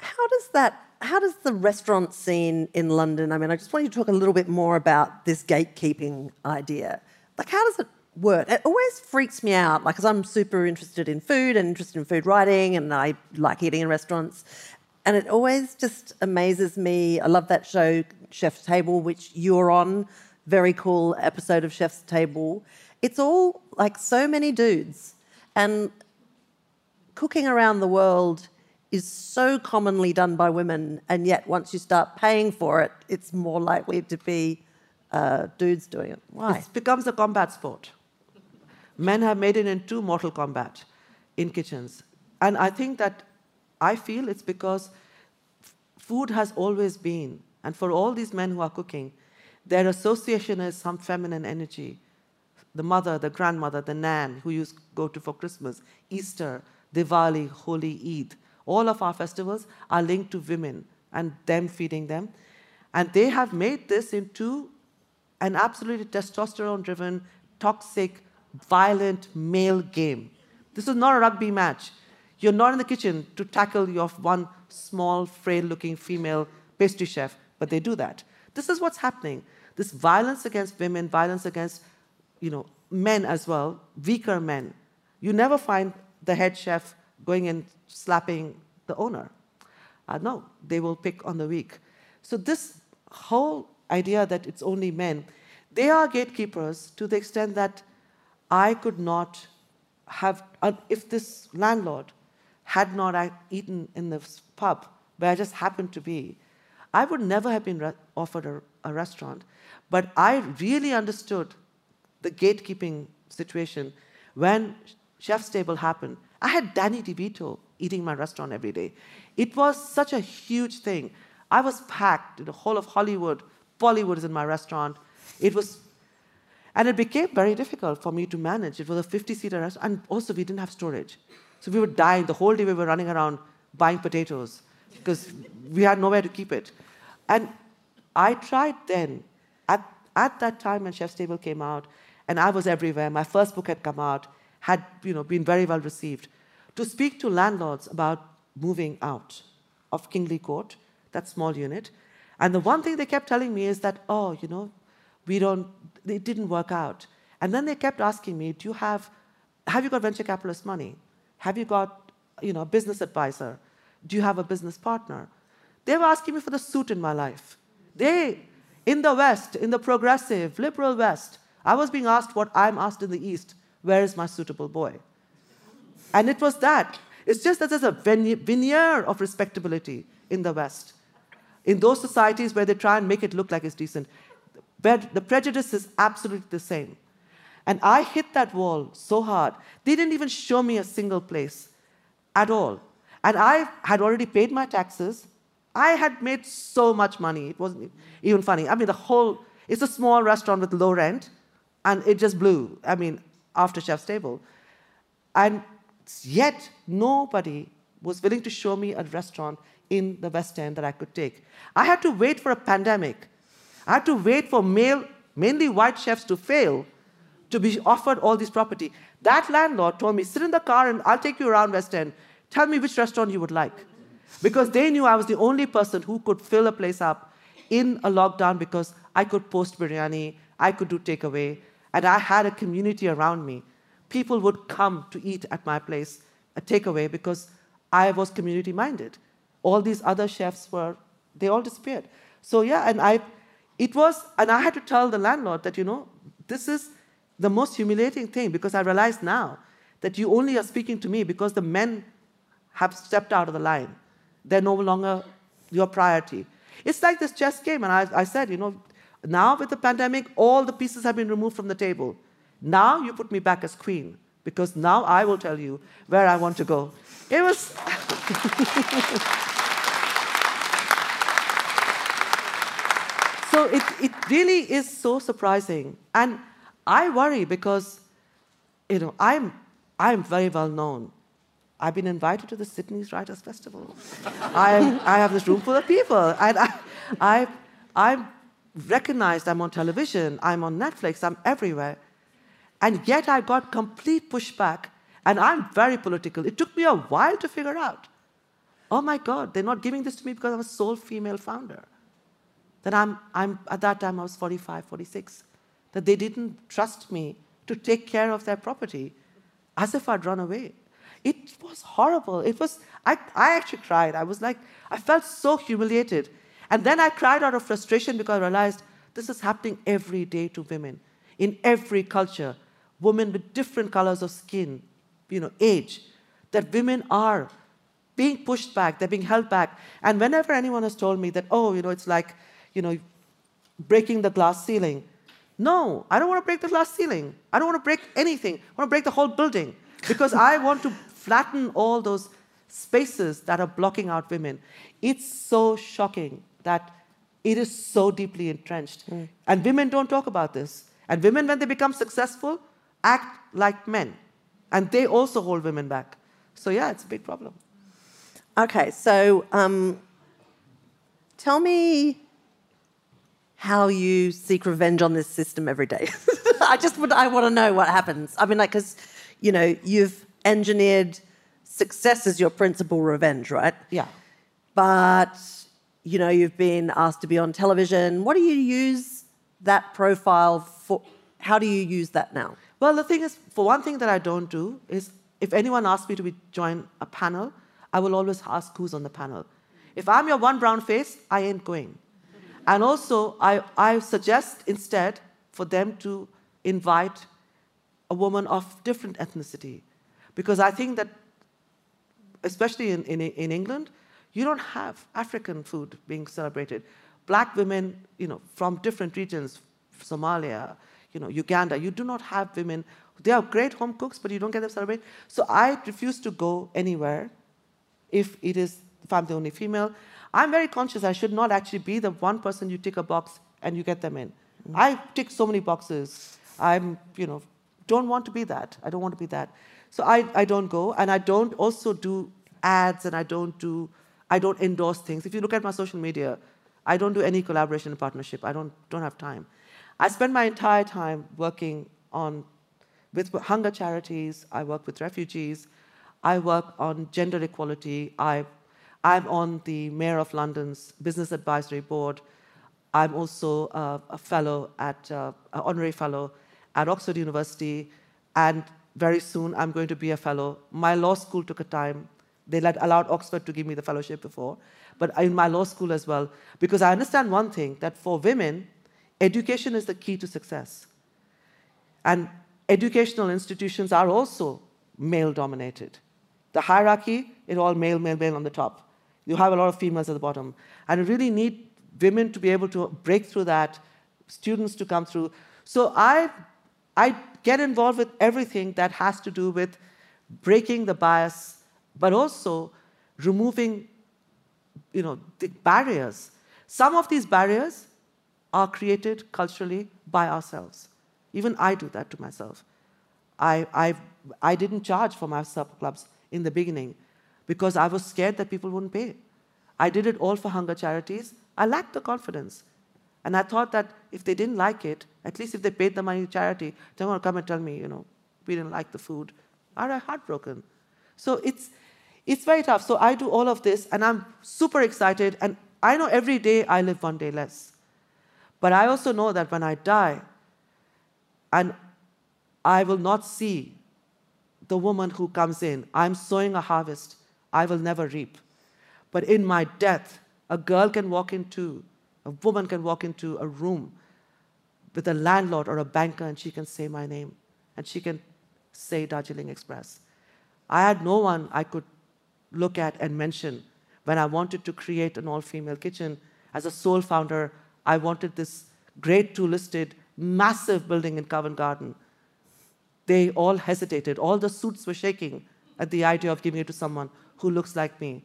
How does that how does the restaurant scene in London? I mean, I just want you to talk a little bit more about this gatekeeping idea. Like, how does it work? It always freaks me out, like, because I'm super interested in food and interested in food writing, and I like eating in restaurants. And it always just amazes me. I love that show, Chef's Table, which you're on. Very cool episode of Chef's Table. It's all like so many dudes. And cooking around the world is so commonly done by women, and yet once you start paying for it, it's more likely to be uh, dudes doing it. Why? It becomes a combat sport. Men have made it into Mortal Kombat in kitchens. And I think that I feel it's because food has always been, and for all these men who are cooking, their association is some feminine energy. The mother, the grandmother, the nan who you go to for Christmas, Easter, Diwali, Holi, Eid. All of our festivals are linked to women and them feeding them. And they have made this into an absolutely testosterone driven, toxic, violent male game. This is not a rugby match. You're not in the kitchen to tackle your one small, frail looking female pastry chef, but they do that. This is what's happening. This violence against women, violence against you know, men as well, weaker men. You never find the head chef going and slapping the owner. Uh, no, they will pick on the weak. So this whole idea that it's only men, they are gatekeepers to the extent that I could not have, uh, if this landlord had not eaten in this pub where I just happened to be, I would never have been offered a, a restaurant. But I really understood the gatekeeping situation when Chef's Table happened. I had Danny DeVito eating my restaurant every day. It was such a huge thing. I was packed. The whole of Hollywood, Bollywood is in my restaurant. It was, and it became very difficult for me to manage. It was a 50-seater restaurant, and also we didn't have storage. So we were dying. The whole day we were running around buying potatoes because we had nowhere to keep it. And I tried then, at, at that time when Chef's Table came out, and I was everywhere. My first book had come out had you know, been very well received, to speak to landlords about moving out of Kingly Court, that small unit. And the one thing they kept telling me is that, oh, you know, we don't, it didn't work out. And then they kept asking me, do you have, have you got venture capitalist money? Have you got, you know, a business advisor? Do you have a business partner? They were asking me for the suit in my life. They, in the West, in the progressive, liberal West, I was being asked what I'm asked in the East. Where is my suitable boy? And it was that. It's just that there's a veneer of respectability in the West. In those societies where they try and make it look like it's decent, the prejudice is absolutely the same. And I hit that wall so hard, they didn't even show me a single place at all. And I had already paid my taxes. I had made so much money. It wasn't even funny. I mean, the whole, it's a small restaurant with low rent, and it just blew. I mean, after Chef's Table. And yet, nobody was willing to show me a restaurant in the West End that I could take. I had to wait for a pandemic. I had to wait for male, mainly white chefs to fail to be offered all this property. That landlord told me, sit in the car and I'll take you around West End. Tell me which restaurant you would like. Because they knew I was the only person who could fill a place up in a lockdown because I could post biryani, I could do takeaway, and I had a community around me. People would come to eat at my place, a takeaway, because I was community minded. All these other chefs were, they all disappeared. So, yeah, and I, it was, and I had to tell the landlord that, you know, this is the most humiliating thing because I realize now that you only are speaking to me because the men have stepped out of the line. They're no longer your priority. It's like this chess game, and I, I said, you know, now with the pandemic, all the pieces have been removed from the table. Now you put me back as queen because now I will tell you where I want to go. It was. [LAUGHS] so it, it really is so surprising. And I worry because, you know, I'm, I'm very well known. I've been invited to the Sydney Writers Festival. I, I have this room full of people. And I, I, I'm recognized, I'm on television, I'm on Netflix, I'm everywhere. And yet I got complete pushback, and I'm very political. It took me a while to figure out oh my God, they're not giving this to me because I'm a sole female founder. That I'm, I'm, at that time, I was 45, 46 that they didn't trust me to take care of their property as if I'd run away. It was horrible. It was, I, I actually cried. I was like, I felt so humiliated. And then I cried out of frustration because I realized this is happening every day to women in every culture. Women with different colors of skin, you know, age, that women are being pushed back, they're being held back. And whenever anyone has told me that, oh, you know, it's like, you know, breaking the glass ceiling, no, I don't want to break the glass ceiling. I don't want to break anything. I want to break the whole building because I want to flatten all those spaces that are blocking out women. It's so shocking that it is so deeply entrenched. Mm. And women don't talk about this. And women, when they become successful, act like men. And they also hold women back. So, yeah, it's a big problem. Okay, so um, tell me how you seek revenge on this system every day. [LAUGHS] I just would, I want to know what happens. I mean, like, because, you know, you've engineered success as your principal revenge, right? Yeah. But, you know, you've been asked to be on television. What do you use that profile for? How do you use that now? Well, the thing is, for one thing that I don't do is if anyone asks me to be, join a panel, I will always ask who's on the panel. If I'm your one brown face, I ain't going. And also, I, I suggest instead for them to invite a woman of different ethnicity. Because I think that, especially in, in, in England, you don't have African food being celebrated. Black women, you know, from different regions, Somalia, you know, Uganda, you do not have women. They are great home cooks, but you don't get them celebrated. So I refuse to go anywhere if it is if I'm the only female. I'm very conscious I should not actually be the one person you tick a box and you get them in. Mm-hmm. I tick so many boxes. I'm, you know, don't want to be that. I don't want to be that. So I, I don't go, and I don't also do ads, and I don't do, I don't endorse things. If you look at my social media, I don't do any collaboration and partnership. I don't, don't have time. I spend my entire time working on with hunger charities. I work with refugees. I work on gender equality. I I'm on the Mayor of London's Business Advisory Board. I'm also a fellow at, uh, an honorary fellow at Oxford University, and very soon I'm going to be a fellow. My law school took a time. They let, allowed Oxford to give me the fellowship before, but in my law school as well, because I understand one thing that for women, education is the key to success. And educational institutions are also male dominated. The hierarchy, it all male, male, male on the top. You have a lot of females at the bottom. And you really need women to be able to break through that, students to come through. So I, I get involved with everything that has to do with breaking the bias, but also removing you know, the barriers. Some of these barriers are created culturally by ourselves. Even I do that to myself. I, I, I didn't charge for my supper clubs in the beginning because I was scared that people wouldn't pay. I did it all for hunger charities. I lacked the confidence. And I thought that if they didn't like it, at least if they paid the money to charity, they're going to come and tell me, you know, we didn't like the food. I'd heartbroken. So it's, it's very tough. So I do all of this, and I'm super excited. And I know every day I live one day less. But I also know that when I die, and I will not see the woman who comes in, I'm sowing a harvest I will never reap. But in my death, a girl can walk into, a woman can walk into a room with a landlord or a banker and she can say my name and she can say Darjeeling Express. I had no one I could look at and mention when I wanted to create an all female kitchen. As a sole founder, I wanted this grade two listed, massive building in Covent Garden. They all hesitated. All the suits were shaking at the idea of giving it to someone who looks like me.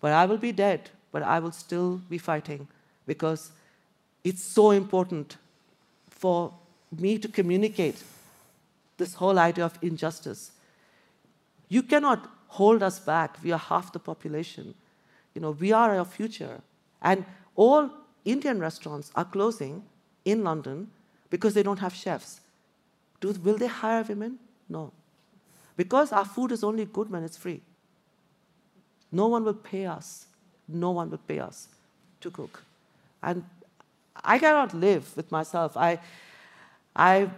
But I will be dead, but I will still be fighting because it's so important for me to communicate this whole idea of injustice. You cannot hold us back. We are half the population. You know, we are our future. And all Indian restaurants are closing in London because they don't have chefs. Do, will they hire women? No. Because our food is only good when it's free. No one will pay us. No one will pay us to cook. And I cannot live with myself. I, I,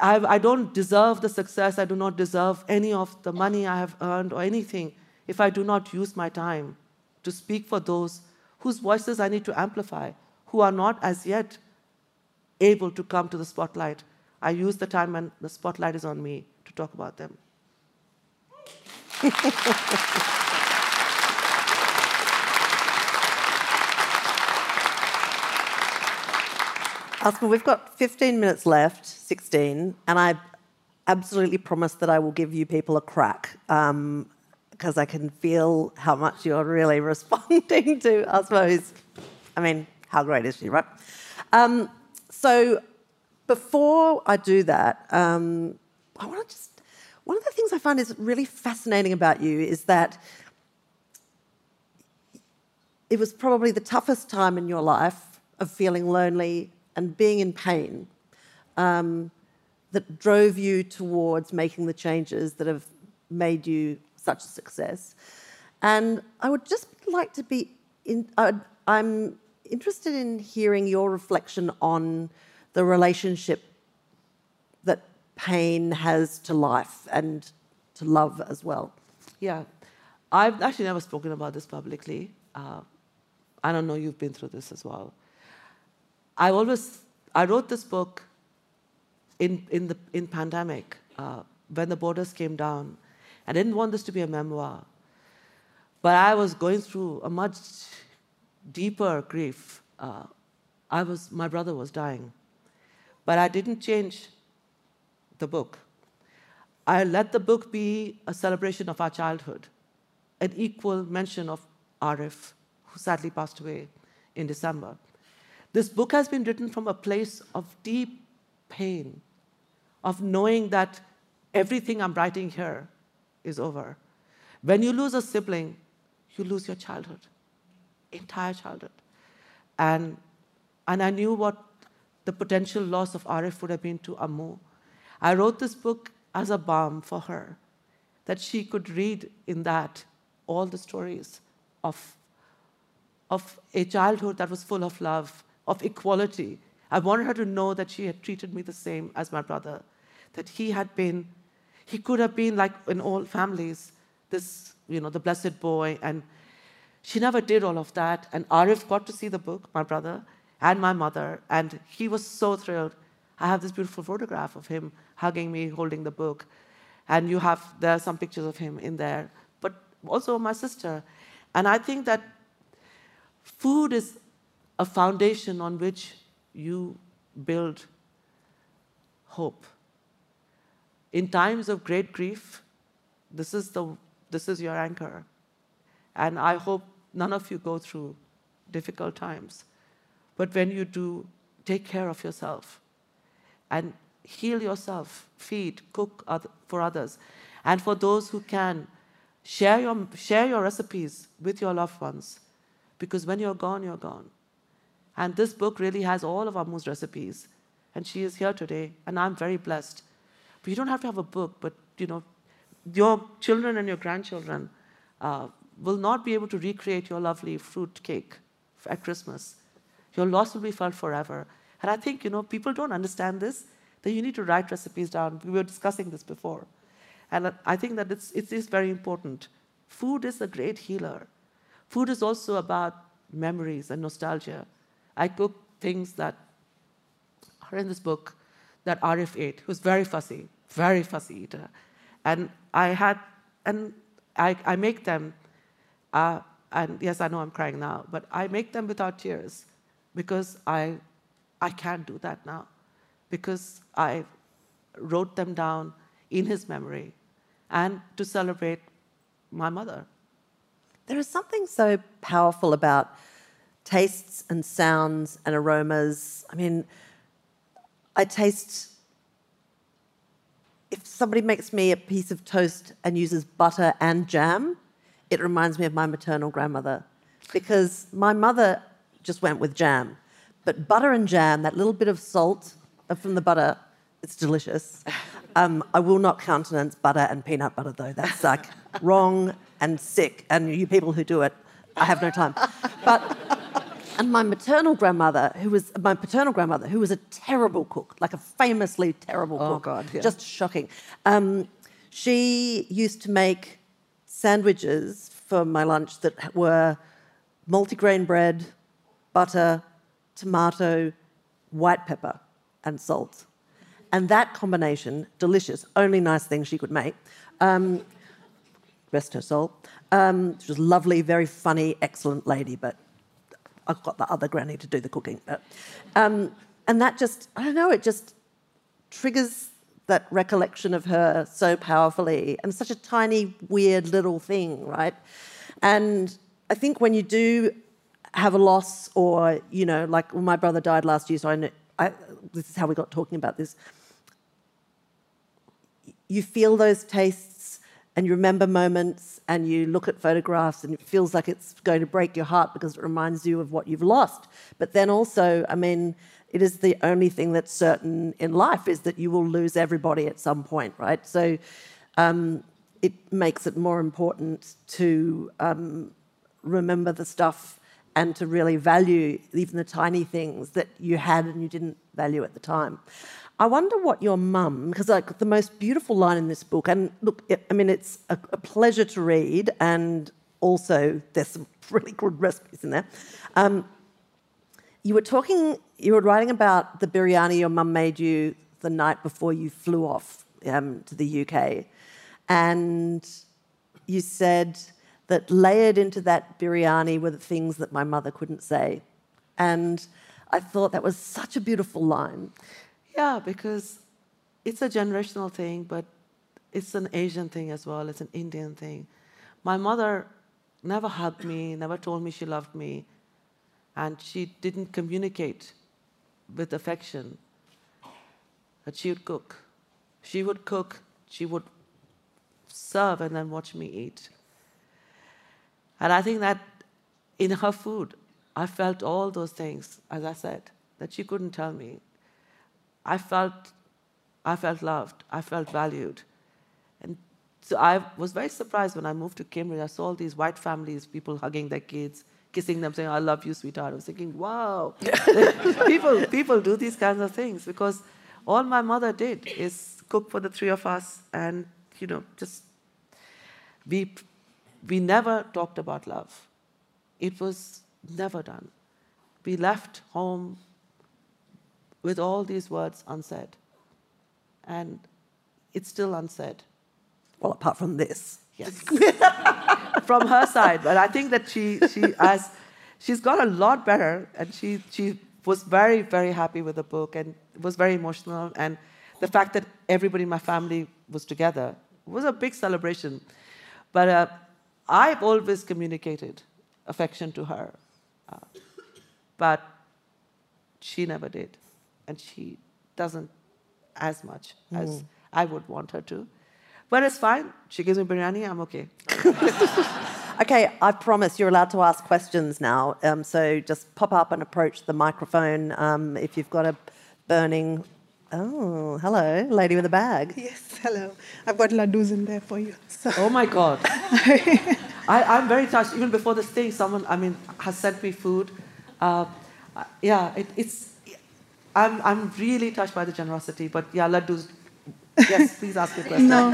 I, I don't deserve the success. I do not deserve any of the money I have earned or anything if I do not use my time to speak for those whose voices I need to amplify, who are not as yet able to come to the spotlight. I use the time when the spotlight is on me to talk about them. [LAUGHS] Asma, we've got 15 minutes left, 16, and I absolutely promise that I will give you people a crack because um, I can feel how much you're really [LAUGHS] responding to Asma, who's, I mean, how great is she, right? Um, so before I do that, um, I want to just, one of the things I find is really fascinating about you is that it was probably the toughest time in your life of feeling lonely and being in pain um, that drove you towards making the changes that have made you such a success. And I would just like to be in, uh, I'm interested in hearing your reflection on the relationship that pain has to life and to love as well. Yeah, I've actually never spoken about this publicly. Uh, I don't know you've been through this as well. I always, I wrote this book in, in the in pandemic uh, when the borders came down. I didn't want this to be a memoir, but I was going through a much deeper grief. Uh, I was, my brother was dying, but I didn't change the book. I let the book be a celebration of our childhood, an equal mention of Arif, who sadly passed away in December. This book has been written from a place of deep pain, of knowing that everything I'm writing here is over. When you lose a sibling, you lose your childhood, entire childhood. And, and I knew what the potential loss of Arif would have been to Ammu. I wrote this book as a balm for her, that she could read in that all the stories of, of a childhood that was full of love, of equality. I wanted her to know that she had treated me the same as my brother, that he had been, he could have been like in all families, this, you know, the blessed boy. And she never did all of that. And Arif got to see the book, my brother, and my mother, and he was so thrilled. I have this beautiful photograph of him hugging me, holding the book. And you have, there are some pictures of him in there, but also my sister. And I think that food is a foundation on which you build hope. In times of great grief, this is, the, this is your anchor. And I hope none of you go through difficult times. But when you do, take care of yourself and heal yourself, feed, cook for others. And for those who can, share your, share your recipes with your loved ones. Because when you're gone, you're gone. And this book really has all of Ammu's recipes. And she is here today, and I'm very blessed. But you don't have to have a book, but you know, your children and your grandchildren uh, will not be able to recreate your lovely fruit cake at Christmas. Your loss will be felt forever. And I think, you know, people don't understand this, that you need to write recipes down. We were discussing this before. And I think that it's, it is very important. Food is a great healer. Food is also about memories and nostalgia. I cook things that are in this book that Arif ate, who's very fussy, very fussy eater. And I had, and I, I make them, uh, and yes, I know I'm crying now, but I make them without tears because I, I can't do that now because I wrote them down in his memory and to celebrate my mother. There is something so powerful about tastes and sounds and aromas. I mean, I taste. If somebody makes me a piece of toast and uses butter and jam, it reminds me of my maternal grandmother because my mother just went with jam. But butter and jam, that little bit of salt from the butter, it's delicious. Um, I will not countenance butter and peanut butter, though. That's like wrong and sick. And you people who do it, I have no time. But and my maternal grandmother, who was my paternal grandmother, who was a terrible cook, like a famously terrible oh, cook, God, yeah. just shocking. Um, she used to make sandwiches for my lunch that were multigrain bread, butter, tomato, white pepper, and salt. And that combination, delicious, only nice thing she could make. Um, rest her soul. Um, she was lovely, very funny, excellent lady, but I've got the other granny to do the cooking. Um, and that just, I don't know, it just triggers that recollection of her so powerfully. And such a tiny, weird little thing, right? And I think when you do have a loss, or, you know, like well, my brother died last year, so I, know, I this is how we got talking about this you feel those tastes and you remember moments and you look at photographs and it feels like it's going to break your heart because it reminds you of what you've lost. But then also, I mean, it is the only thing that's certain in life is that you will lose everybody at some point, right? So um, it makes it more important to um, remember the stuff and to really value even the tiny things that you had and you didn't value at the time. I wonder what your mum, because like the most beautiful line in this book, and look, I mean, it's a, a pleasure to read, and also there's some [LAUGHS] really good recipes in there. Um, you were talking, you were writing about the biryani your mum made you the night before you flew off um, to the UK, and you said that layered into that biryani were the things that my mother couldn't say, and I thought that was such a beautiful line. Yeah, because it's a generational thing, but it's an Asian thing as well, it's an Indian thing. My mother never hugged me, never told me she loved me, and she didn't communicate with affection. But she would cook. She would cook, she would serve, and then watch me eat. And I think that in her food, I felt all those things, as I said, that she couldn't tell me. I felt, I felt loved, I felt valued. And so I was very surprised when I moved to Cambridge. I saw all these white families, people hugging their kids, kissing them, saying, I love you, sweetheart. I was thinking, wow, [LAUGHS] people, people do these kinds of things because all my mother did is cook for the three of us and, you know, just, we, we never talked about love. It was never done. We left home with all these words unsaid. And it's still unsaid. Well, apart from this. Yes. [LAUGHS] from her side. But I think that she, she has, she's got a lot better, and she, she was very, very happy with the book and was very emotional. And the fact that everybody in my family was together was a big celebration. But uh, I've always communicated affection to her, uh, but she never did, and she doesn't as much as I would want her to. But it's fine. She gives me biryani. I'm okay. [LAUGHS] Okay, I promise you're allowed to ask questions now. Um, so just pop up and approach the microphone um, if you've got a burning. Oh, hello, lady with a bag. [LAUGHS] Yes, hello. I've got laddus in there for you. So, Oh my God. [LAUGHS] I, I'm very touched. Even before this thing, someone, I mean, has sent me food. Uh, yeah, it, it's, I'm, I'm really touched by the generosity. But yeah, laddus. Yes, [LAUGHS] please ask your question. no,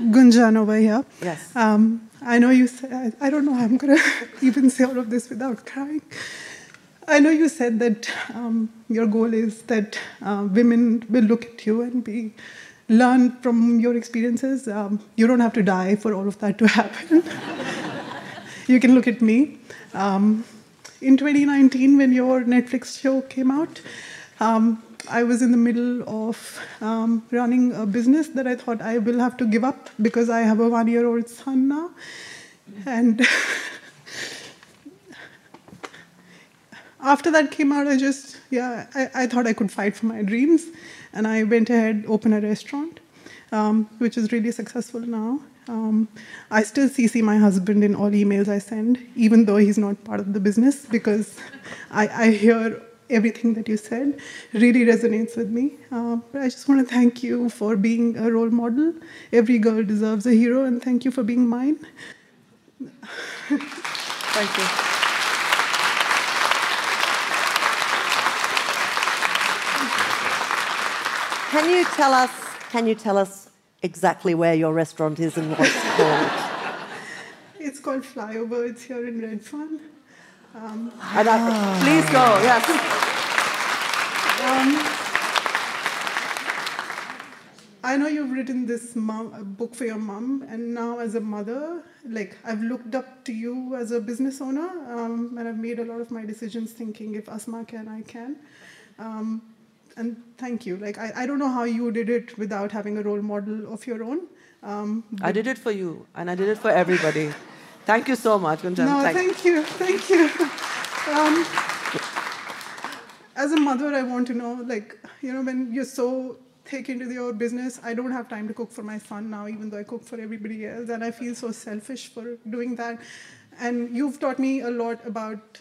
Gunjan over here. Yes. Um, I know you said, I, I don't know how I'm going [LAUGHS] to even say all of this without crying. I know you said that um, your goal is that uh, women will look at you and be learn from your experiences. Um, you don't have to die for all of that to happen. [LAUGHS] you can look at me. Um, in 2019, when your Netflix show came out, um, I was in the middle of um, running a business that I thought I will have to give up because I have a one year old son now. And [LAUGHS] after that came out, I just, yeah, I, I thought I could fight for my dreams. And I went ahead, opened a restaurant, um, which is really successful now. Um, I still CC my husband in all emails I send, even though he's not part of the business, because I, I hear everything that you said really resonates with me. Uh, but I just want to thank you for being a role model. Every girl deserves a hero, and thank you for being mine. [LAUGHS] Thank you. Can you tell us? Can you tell us exactly where your restaurant is and what it's called? [LAUGHS] It's called Flyover. It's here in Redfern. And I, please go. Yes. I know you've written this mom, a book for your mom, and now as a mother, like I've looked up to you as a business owner, um, and I've made a lot of my decisions thinking if Asma can, I can. Um, and thank you. Like I, I don't know how you did it without having a role model of your own. Um, I did it for you, and I did it for everybody. Thank you so much, Gunjan. no, Thank- thank you, thank you. Um, as a mother, I want to know, like, you know, when you're so thick into your business, I don't have time to cook for my son now, even though I cook for everybody else, and I feel so selfish for doing that. And you've taught me a lot about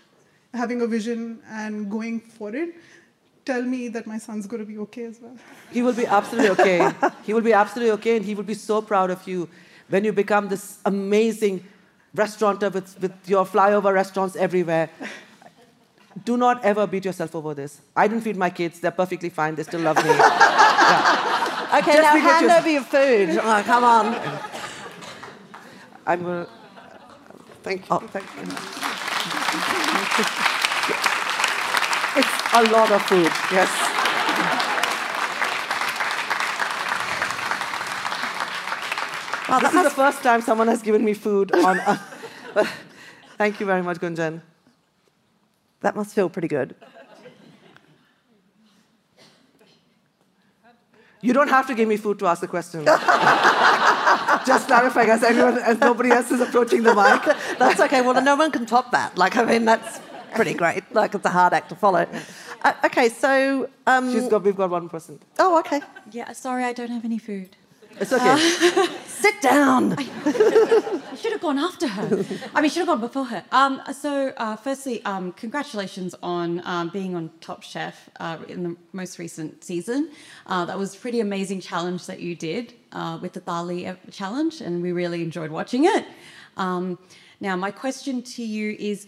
having a vision and going for it. Tell me that my son's going to be okay as well. He will be absolutely okay. he will be absolutely okay, and he will be so proud of you when you become this amazing restaurateur with, with your flyover restaurants everywhere. Do not ever beat yourself over this. I didn't feed my kids, they're perfectly fine, they still love me. [LAUGHS] Okay, Just now hand yourself. over your food. Oh, [LAUGHS] come on. I'm gonna. Thank you. Oh. Thank you. It's a lot of food, yes. Wow, This is the first time someone has given me food on. but [LAUGHS] thank you very much, Gunjan. that must feel pretty good. You don't have to give me food to ask the question. [LAUGHS] Just clarifying, as everyone, as nobody else is approaching the mic. [LAUGHS] That's okay. Well, no one can top that. Like, I mean, that's pretty great. Like, it's a hard act to follow. Uh, okay, so. Um, She's got, we've got one person. oh, okay. Yeah, sorry, I don't have any food. It's okay. [LAUGHS] Sit down. I [LAUGHS] should have gone after her. I mean, should have gone before her. Um, so, uh, firstly, um, congratulations on um, being on Top Chef uh, in the most recent season. Uh, that was a pretty amazing challenge that you did uh, with the Thali challenge, and we really enjoyed watching it. Um, now, my question to you is.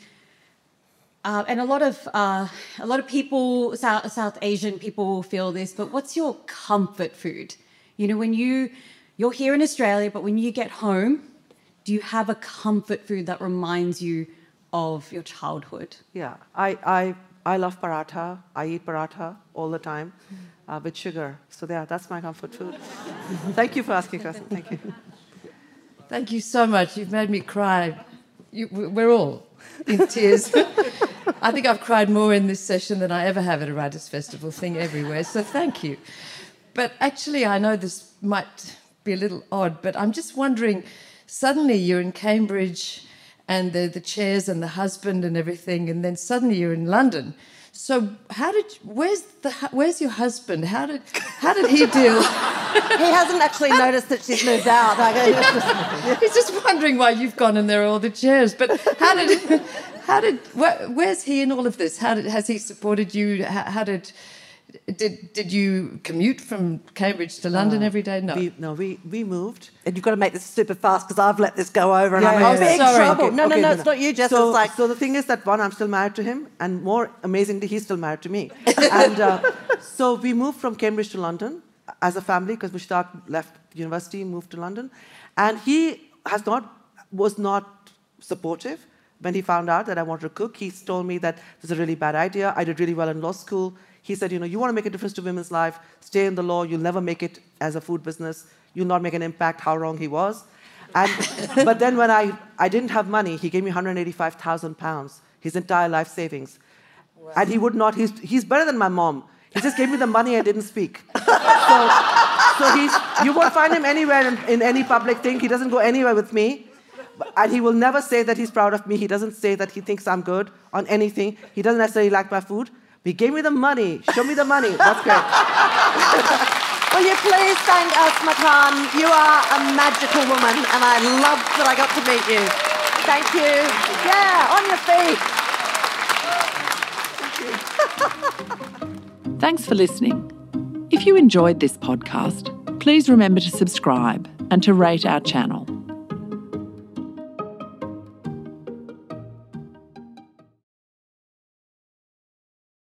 Uh, and a lot of uh, a lot of people, South, South Asian people, feel this. But what's your comfort food? You know, when you you're here in Australia, but when you get home, do you have a comfort food that reminds you of your childhood? Yeah, I, I, I love paratha. I eat paratha all the time uh, with sugar. So, yeah, that's my comfort food. [LAUGHS] Thank you for asking, question. Thank you. Thank you so much. You've made me cry. You, we're all in tears. [LAUGHS] I think I've cried more in this session than I ever have at a writers' festival thing everywhere. So thank you. But actually, I know this might be a little odd, but I'm just wondering. suddenly you're in Cambridge and the, the chairs and the husband and everything, and then suddenly you're in London. So how did where's the where's your husband? How did how did he [LAUGHS] deal? He hasn't actually noticed that she's moved out. Like, [LAUGHS] He's just wondering why you've gone and there are all the chairs. But how did [LAUGHS] how did where, where's he in all of this? How did has he supported you? How, how did did did you commute from Cambridge to London every day? No. We, no, we, we moved. and you've got to make this super fast because I've let this go over and Yeah, I'm yeah, in yeah. big sorry. trouble. Okay, No, no, Okay, no, it's not you, Jess. So, it's like, so the thing is that one, I'm still married to him, and more amazingly, he's still married to me. [LAUGHS] and uh, so we moved from Cambridge to London as a family because Mushtaq left university, moved to London, and he has not was not supportive. When he found out that I wanted to cook, he told me that this is a really bad idea. I did really well in law school. He said, you know, you want to make a difference to women's life, stay in the law. You'll never make it as a food business. You'll not make an impact. How wrong he was. And, [LAUGHS] but then when I, I didn't have money, he gave me 185,000 pounds, his entire life savings. And he would not, he's, he's better than my mom. He just gave me the money, I didn't speak. So, so he's, you won't find him anywhere in, in any public thing. He doesn't go anywhere with me. And he will never say that he's proud of me. He doesn't say that he thinks I'm good on anything. He doesn't necessarily like my food. He gave me the money. Show me the money. That's great. [LAUGHS] will you please thank Asma Khan? You are a magical woman and I love that I got to meet you. Thank you. Yeah, on your feet. [LAUGHS] Thanks for listening. If you enjoyed this podcast, please remember to subscribe and to rate our channel.